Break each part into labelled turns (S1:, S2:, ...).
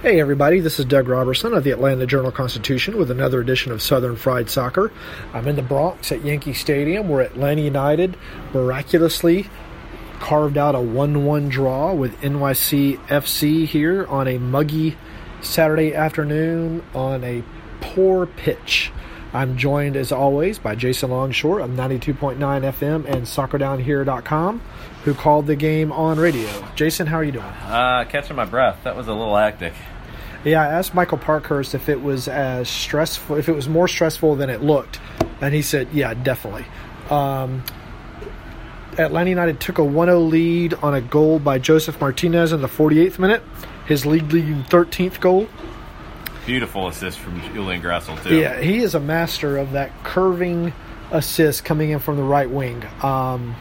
S1: Hey everybody, this is Doug Robertson of the Atlanta Journal Constitution with another edition of Southern Fried Soccer. I'm in the Bronx at Yankee Stadium where Atlanta United miraculously carved out a 1 1 draw with NYC FC here on a muggy Saturday afternoon on a poor pitch. I'm joined as always by Jason Longshore of 92.9 FM and SoccerDownHere.com, who called the game on radio. Jason, how are you doing?
S2: Uh, catching my breath. That was a little hectic.
S1: Yeah, I asked Michael Parkhurst if it was as stressful, if it was more stressful than it looked, and he said, "Yeah, definitely." Um, Atlanta United took a 1-0 lead on a goal by Josef Martinez in the 48th minute, his league leading 13th goal.
S2: Beautiful assist from Julian Gressel too.
S1: Yeah, he is a master of that curving assist coming in from the right wing. Um,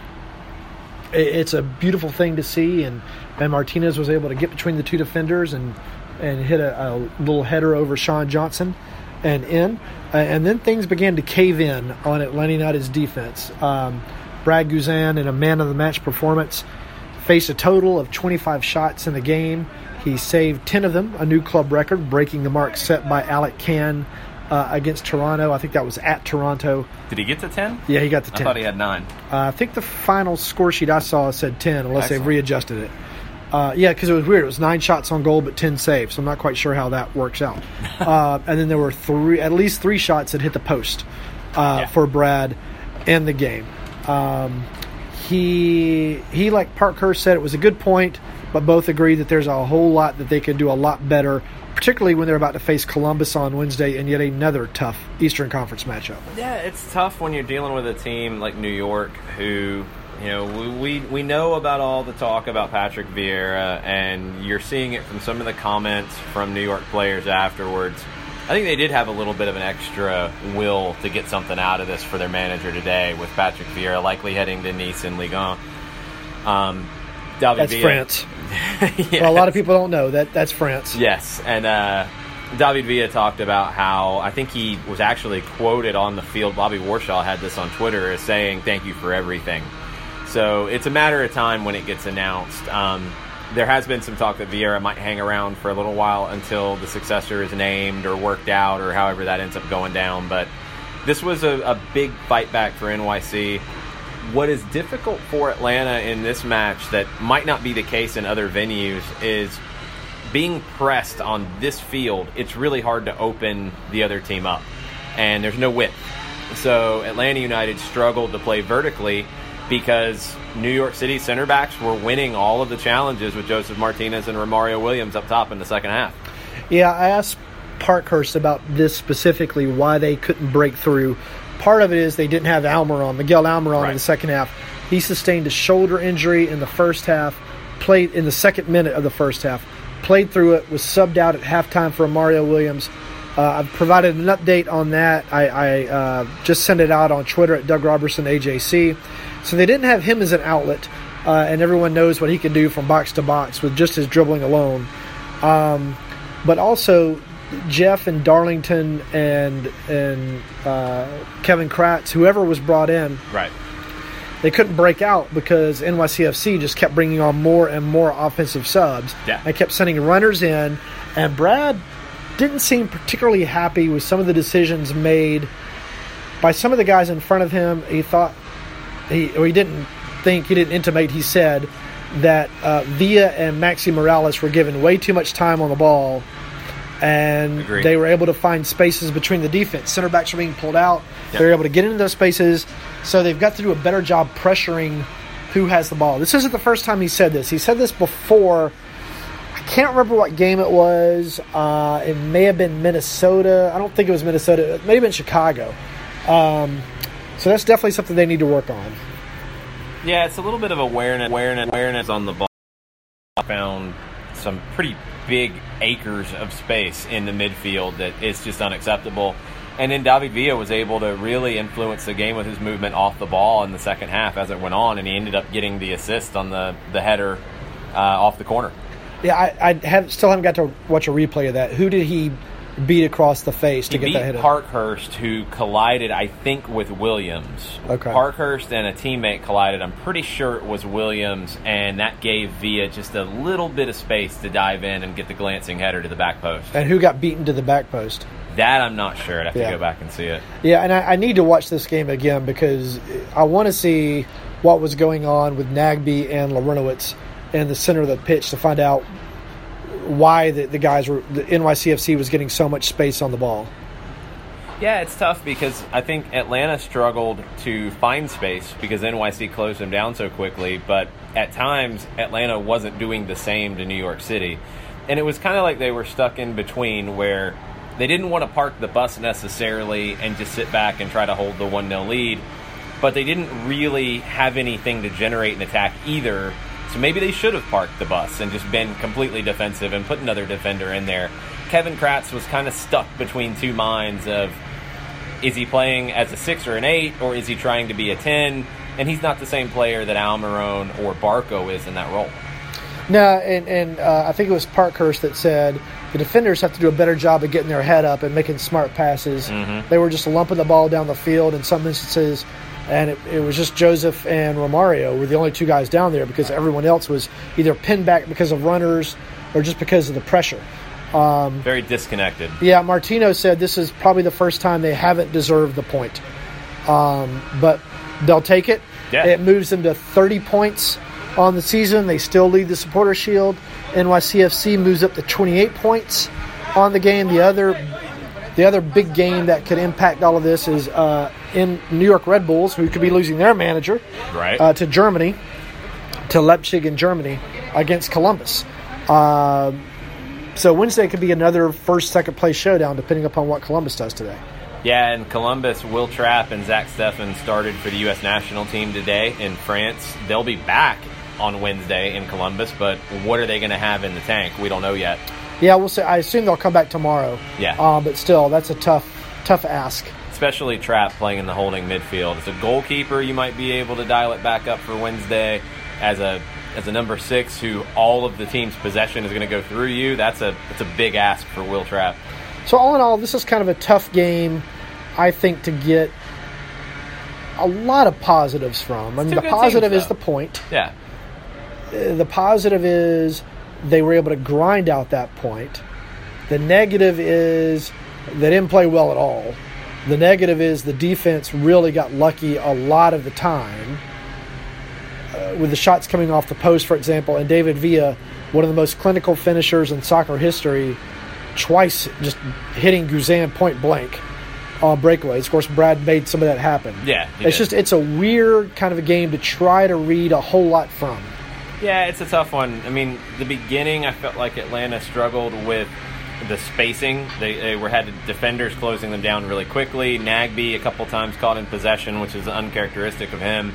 S1: it, it's a beautiful thing to see, and and Martinez was able to get between the two defenders and and hit a, a little header over Sean Johnson and in, uh, and then things began to cave in on Atlanta United's defense. Um, Brad Guzan, in a man of the match performance, faced a total of 25 shots in the game. He saved 10 of them, a new club record, breaking the mark set by Alec Kann uh, against Toronto. I think that was at Toronto.
S2: Did he get to 10?
S1: Yeah, he got to 10.
S2: I thought he had 9.
S1: Uh, I think the final score sheet I saw said 10, unless
S2: Excellent.
S1: they've readjusted it. Uh, yeah, because it was weird. It was nine shots on goal, but ten saves. So I'm not quite sure how that works out. uh, and then there were three, at least three shots that hit the post uh,
S2: Yeah.
S1: for Brad in the game. Um, he he like Parkhurst said, it was a good point, but both agree that there's a whole lot that they could do a lot better, particularly when they're about to face Columbus on Wednesday and yet another tough Eastern Conference matchup.
S2: Yeah, it's tough when you're dealing with a team like New York who, you know, we, we, know about all the talk about Patrick Vieira, and you're seeing it from some of the comments from New York players afterwards. I think they did have a little bit of an extra will to get something out of this for their manager today with Patrick Vieira likely heading to Nice in Ligue 1. Um, David
S1: That's
S2: Villa-
S1: France.
S2: Yeah.
S1: Well, a lot of people don't know that that's France.
S2: Yes, and uh, David Villa talked about how I think he was actually quoted on the field. Bobby Warshaw had this on Twitter as saying, "Thank you for everything." So it's a matter of time when it gets announced. Um, there has been some talk that Vieira might hang around for a little while until the successor is named or worked out, or however that ends up going down. But this was a, a big fight back for NYC. What is difficult for Atlanta in this match that might not be the case in other venues is being pressed on this field. It's really hard to open the other team up, and there's no width. So Atlanta United struggled to play vertically because New York City center backs were winning all of the challenges with Josef Martinez and Romario Williams up top in the second half.
S1: Yeah, I asked Parkhurst about this specifically, why they couldn't break through. Part of it is they didn't have Almiron, Miguel Almiron in the second half. He sustained a shoulder injury in the first half, played in the second minute of the first half, played through it, was subbed out at halftime for Mario Williams. Uh, I've provided an update on that. I, I uh, just sent it out on Twitter at Doug Robertson AJC. So they didn't have him as an outlet, uh, and everyone knows what he can do from box to box with just his dribbling alone but also Jeff and Darlington and and uh, Kevin Kratz, whoever was brought in,
S2: Right.
S1: they couldn't break out because NYCFC just kept bringing on more and more offensive subs.
S2: Yeah.
S1: They kept sending runners in, and Brad didn't seem particularly happy with some of the decisions made by some of the guys in front of him. He thought he or he didn't think he didn't intimate. He said that uh, Villa and Maxi Morales were given way too much time on the ball, and
S2: Agreed.
S1: they were able to find spaces between the defense. Center backs were being pulled out. They were able to get into those spaces, so they've got to do a better job pressuring who has the ball. This isn't the first time he said this. He said this before. I can't remember what game it was. Uh, it may have been Minnesota. I don't think it was Minnesota. It may have been Chicago. Um, so that's definitely something they need to work on.
S2: Yeah, it's a little bit of awareness, awareness, awareness on the ball. Found some pretty big acres of space in the midfield that is just unacceptable. And then David Villa was able to really influence the game with his movement off the ball in the second half as it went on, and he ended up getting the assist on the the header uh, off the corner.
S1: Yeah, I, I have still haven't got to watch a replay of that. Who did he beat across the face to
S2: He
S1: get that hit?
S2: Parkhurst, who collided, I think, with Williams.
S1: Okay.
S2: Parkhurst and a teammate collided. I'm pretty sure it was Williams, and that gave Villa just a little bit of space to dive in and get the glancing header to the back post.
S1: and who got beaten to the back post?
S2: That I'm not sure. I'd have
S1: Yeah.
S2: to go back and see it.
S1: Yeah, and I, I need to watch this game again because I want to see what was going on with Nagbe and Larentowicz in the center of the pitch to find out why the, the guys were the NYCFC was getting so much space on the ball.
S2: Yeah, it's tough because I think Atlanta struggled to find space because NYC closed them down so quickly, but at times Atlanta wasn't doing the same to New York City. And it was kind of like they were stuck in between where they didn't want to park the bus necessarily and just sit back and try to hold the 1 0 lead, but they didn't really have anything to generate an attack either. So maybe they should have parked the bus and just been completely defensive and put another defender in there. Kevin Kratz was kind of stuck between two minds of is he playing as a six or an eight, or is he trying to be a ten? And he's not the same player that Almiron or Barco is in that role.
S1: No, and, and uh, I think it was Parkhurst that said the defenders have to do a better job of getting their head up and making smart passes. They were just lumping the ball down the field in some instances, and it, it was just Josef and Romario were the only two guys down there because everyone else was either pinned back because of runners or just because of the pressure.
S2: Very disconnected.
S1: Yeah, Martino said this is probably the first time they haven't deserved the point. Um, but they'll take it.
S2: Yeah.
S1: It moves them to 30 points on the season. They still lead the Supporter Shield. NYCFC moves up to 28 points on the game. The other the other big game that could impact all of this is uh, in New York Red Bulls, who could be losing their manager
S2: Right.
S1: uh, to Germany, to Leipzig in Germany against Columbus. Um so Wednesday could be another first, second place showdown, depending upon what Columbus does today.
S2: Yeah, and Columbus, Will Trapp and Zach Steffen started for the U.S. national team today in France. They'll be back on Wednesday in Columbus, but what are they going to have in the tank? We don't know yet.
S1: Yeah, we'll say. I assume they'll come back tomorrow.
S2: Yeah.
S1: Um, but still, that's a tough, tough ask.
S2: Especially Trapp playing in the holding midfield. As a goalkeeper, you might be able to dial it back up for Wednesday. As a as a number six, who all of the team's possession is going to go through you, that's a that's a big ask for Will Trapp.
S1: So all in all, this is kind of a tough game, I think, to get a lot of positives from. I mean, the positive
S2: teams,
S1: is the point.
S2: Yeah,
S1: Uh, The positive is they were able to grind out that point. The negative is they didn't play well at all. The negative is the defense really got lucky a lot of the time. Uh, with the shots coming off the post, for example, and David Villa, one of the most clinical finishers in soccer history, twice just hitting Guzan point blank on breakaways. Of course, Brad made some of that happen.
S2: Yeah,
S1: it's
S2: did.
S1: just it's a weird kind of a game to try to read a whole lot from.
S2: Yeah, it's a tough one. I mean, the beginning, I felt like Atlanta struggled with the spacing. They, they were had defenders closing them down really quickly. Nagbe a couple times caught in possession, which is uncharacteristic of him.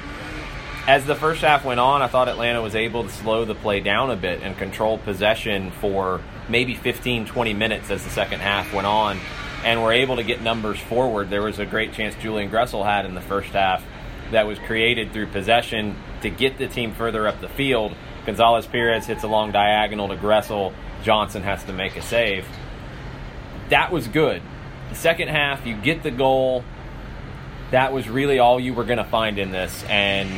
S2: As the first half went on, I thought Atlanta was able to slow the play down a bit and control possession for maybe 15, 20 minutes as the second half went on, and were able to get numbers forward. There was a great chance Julian Gressel had in the first half that was created through possession to get the team further up the field. Gonzalez Pirez hits a long diagonal to Gressel. Johnson has to make a save. That was good. The second half, you get the goal. That was really all you were going to find in this. And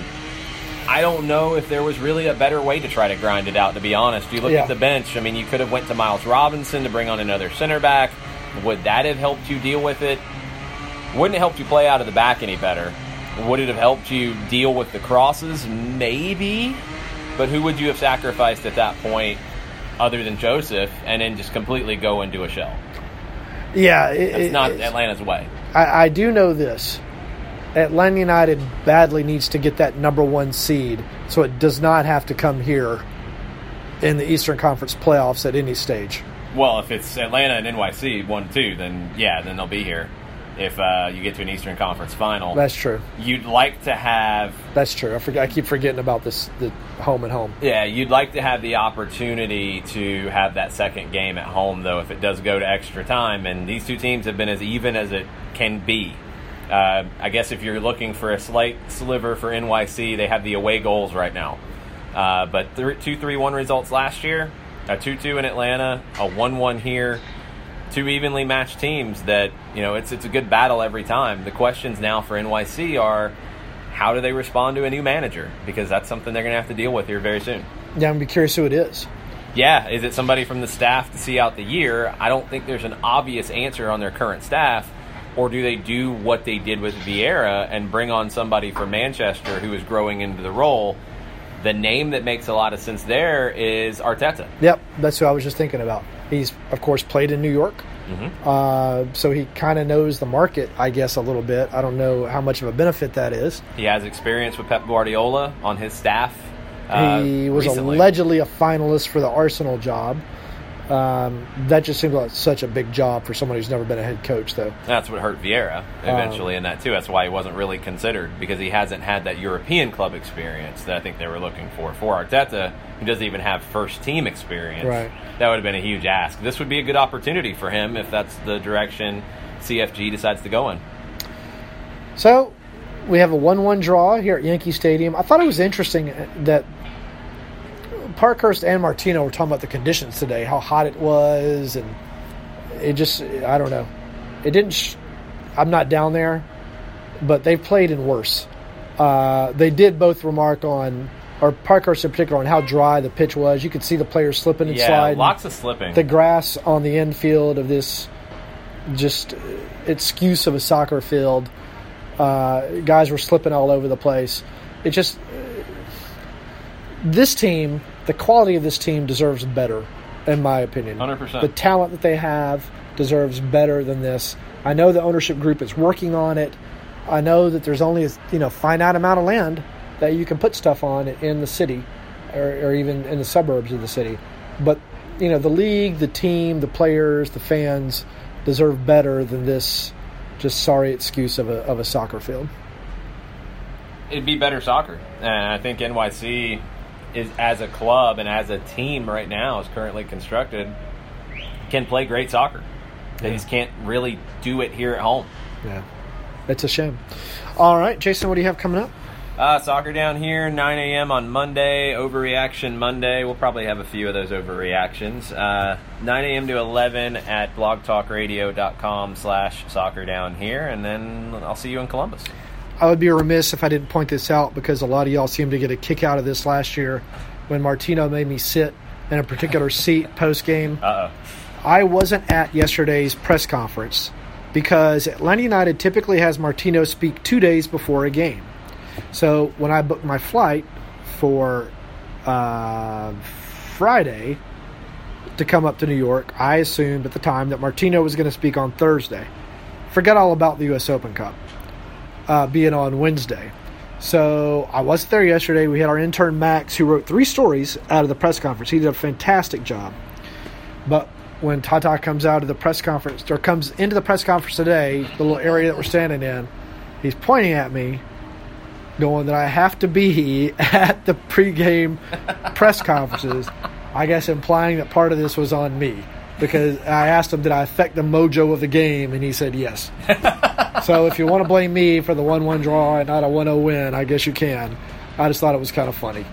S2: I don't know if there was really a better way to try to grind it out, to be honest. You look
S1: Yeah.
S2: at the bench, I mean, you could have went to Miles Robinson to bring on another center back. Would that have helped you deal with it? Wouldn't it helped you play out of the back any better? Would it have helped you deal with the crosses? Maybe. but who would you have sacrificed at that point other than Josef and then just completely go into a shell?
S1: Yeah, it,
S2: That's not
S1: it-
S2: Atlanta's way.
S1: I, I do know this. Atlanta United badly needs to get that number one seed, so it does not have to come here in the Eastern Conference playoffs at any stage.
S2: Well, if it's Atlanta and NYC one two, then yeah, then they'll be here. If uh, you get to an Eastern Conference final,
S1: That's true.
S2: you'd like to have
S1: That's true. I forget. I keep forgetting about this. The home and home.
S2: Yeah, you'd like to have the opportunity to have that second game at home, though, if it does go to extra time. And these two teams have been as even as it can be. Uh, I guess if you're looking for a slight sliver for NYC, they have the away goals right now. Uh, but th- 2 3 1 results last year, a 2 2 in Atlanta, a 1 1 here. Two evenly matched teams that, you know, it's, it's a good battle every time. The questions now for NYC are how do they respond to a new manager? Because that's something they're going to have to deal with here very soon.
S1: Yeah, I'm be curious who it is.
S2: Yeah, is it somebody from the staff to see out the year? I don't think there's an obvious answer on their current staff. Or do they do what they did with Vieira and bring on somebody from Manchester who is growing into the role? The name that makes a lot of sense there is Arteta.
S1: Yep, that's who I was just thinking about. He's of course played in New York, uh, so he kind of knows the market, I guess, a little bit. I don't know how much of a benefit that is.
S2: He has experience with Pep Guardiola on his staff. uh,
S1: he was
S2: recently.
S1: allegedly a finalist for the Arsenal job. Um, that just seems like such a big job for someone who's never been a head coach, though.
S2: That's what hurt Vieira eventually
S1: Um,
S2: in that too. That's why he wasn't really considered because he hasn't had that European club experience that I think they were looking for. For Arteta, who doesn't even have first team experience,
S1: Right.
S2: that would have been a huge ask. This would be a good opportunity for him if that's the direction CFG decides to go in.
S1: So we have a one-one draw here at Yankee Stadium. I thought it was interesting that Parkhurst and Martino were talking about the conditions today, how hot it was, and it just I don't know. It didn't. Sh- I'm not down there, but they've played in worse. Uh, they did both remark on, or Parkhurst in particular, on how dry the pitch was. You could see the players slipping and
S2: Yeah,
S1: sliding.
S2: lots of slipping.
S1: the grass on the infield of this just uh, excuse of a soccer field. Uh, guys were slipping all over the place. It just this team, the quality of this team deserves better, in my opinion.
S2: 100%.
S1: The talent that they have deserves better than this. I know the ownership group is working on it. I know that there's only a you know finite amount of land that you can put stuff on in the city, or, or even in the suburbs of the city. But you know the league, the team, the players, the fans deserve better than this just sorry excuse of a of a soccer field.
S2: It'd be better soccer, and I think NYC is as a club and as a team right now is currently constructed can play great soccer. They just can't really do it here at home.
S1: Yeah, it's a shame. All right, Jason, what do you have coming up?
S2: Uh, soccer down here, 9 a.m. on Monday, Overreaction Monday. We'll probably have a few of those overreactions. Uh, 9 a.m. to 11 at blogtalkradio.com slash soccer down here, and then I'll see you in Columbus.
S1: I would be remiss if I didn't point this out because a lot of y'all seemed to get a kick out of this last year when Martino made me sit in a particular seat post game.
S2: Uh-oh.
S1: I wasn't at yesterday's press conference because Atlanta United typically has Martino speak two days before a game. So when I booked my flight for uh, Friday to come up to New York, I assumed at the time that Martino was going to speak on Thursday. Forget all about the U.S. Open Cup uh, being on Wednesday. So I wasn't there yesterday. We had our intern Max, who wrote three stories out of the press conference. He did a fantastic job. But when Tata comes out of the press conference, or comes into the press conference today, the little area that we're standing in, he's pointing at me, going that I have to be at the pregame press conferences. I guess implying that part of this was on me because I asked him, "Did I affect the mojo of the game?" And he said, "Yes." so if you want to blame me for the one-one draw and not a 1-0 win, I guess you can. I just thought it was kind of funny,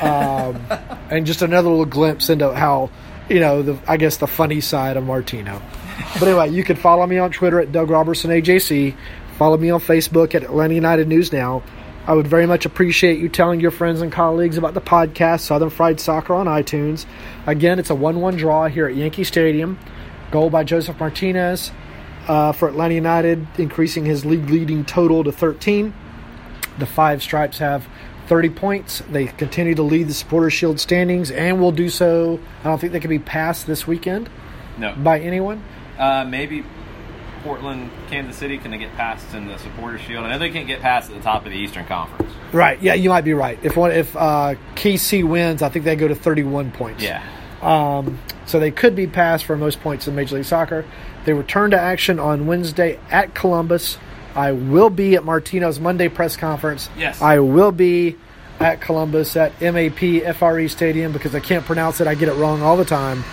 S1: um, and just another little glimpse into how you know the I guess the funny side of Martino. But anyway, you can follow me on Twitter at Doug Robertson AJC. Follow me on Facebook at Atlanta United News Now. I would very much appreciate you telling your friends and colleagues about the podcast Southern Fried Soccer on iTunes. Again, it's a 1 1 draw here at Yankee Stadium. Goal by Josef Martinez uh, for Atlanta United, increasing his league leading total to 13. The Five Stripes have 30 points. They continue to lead the Supporter Shield standings and will do so. I don't think they can be passed this weekend
S2: No.
S1: by anyone.
S2: Uh, maybe Portland, Kansas City, can they get past in the Supporter Shield? I know they can't get past at the top of the Eastern Conference.
S1: Right. Yeah, you might be right. If one, if uh, KC wins, I think they go to 31 points.
S2: Yeah.
S1: Um, so they could be passed for most points in Major League Soccer. They return to action on Wednesday at Columbus. I will be at Martino's Monday press conference.
S2: Yes.
S1: I will be at Columbus at MAP FRE E Stadium because I can't pronounce it. I get it wrong all the time.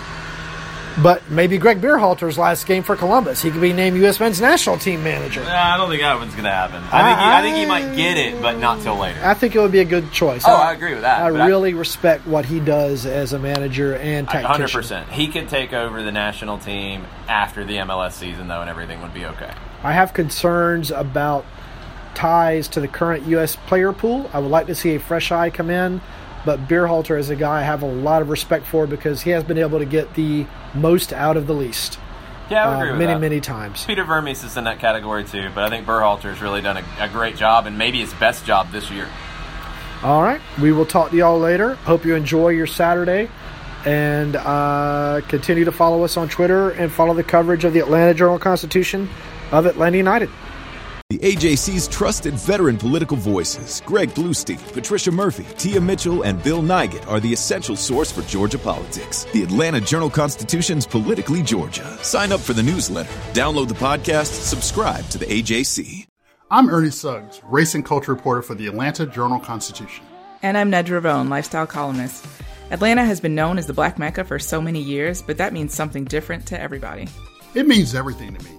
S1: But maybe Gregg Berhalter's last game for Columbus. He could be named U.S. men's national team manager.
S2: Nah, I don't think that one's going to happen. I think, he, I think he might get it, but not till later.
S1: I think it would be a good choice.
S2: Oh, I agree with that,
S1: I
S2: but I-
S1: really respect what he does as a manager and tactician.
S2: Hundred percent. He could take over the national team after the MLS season, though, and everything would be okay.
S1: I have concerns about ties to the current U.S. player pool. I would like to see a fresh eye come in, but Berhalter is a guy I have a lot of respect for because he has been able to get the most out of the least
S2: Yeah, I
S1: uh,
S2: agree with
S1: many,
S2: that.
S1: many times.
S2: Peter Vermes is in that category too, but I think Berhalter has really done a, a great job, and maybe his best job this year.
S1: All right, we will talk to y'all later. Hope you enjoy your Saturday. And uh, continue to follow us on Twitter and follow the coverage of the Atlanta Journal Constitution of Atlanta United.
S3: The AJC's trusted veteran political voices, Greg Bluestein, Patricia Murphy, Tia Mitchell, and Bill Nigut, are the essential source for Georgia politics. The Atlanta Journal Constitution's Politically Georgia. Sign up for the newsletter, download the podcast, subscribe to the AJC.
S4: I'm Ernie Suggs, race and culture reporter for the Atlanta Journal Constitution.
S5: And I'm Nedra Rhone, lifestyle columnist. Atlanta has been known as the Black Mecca for so many years, but that means something different to everybody.
S4: It means everything to me.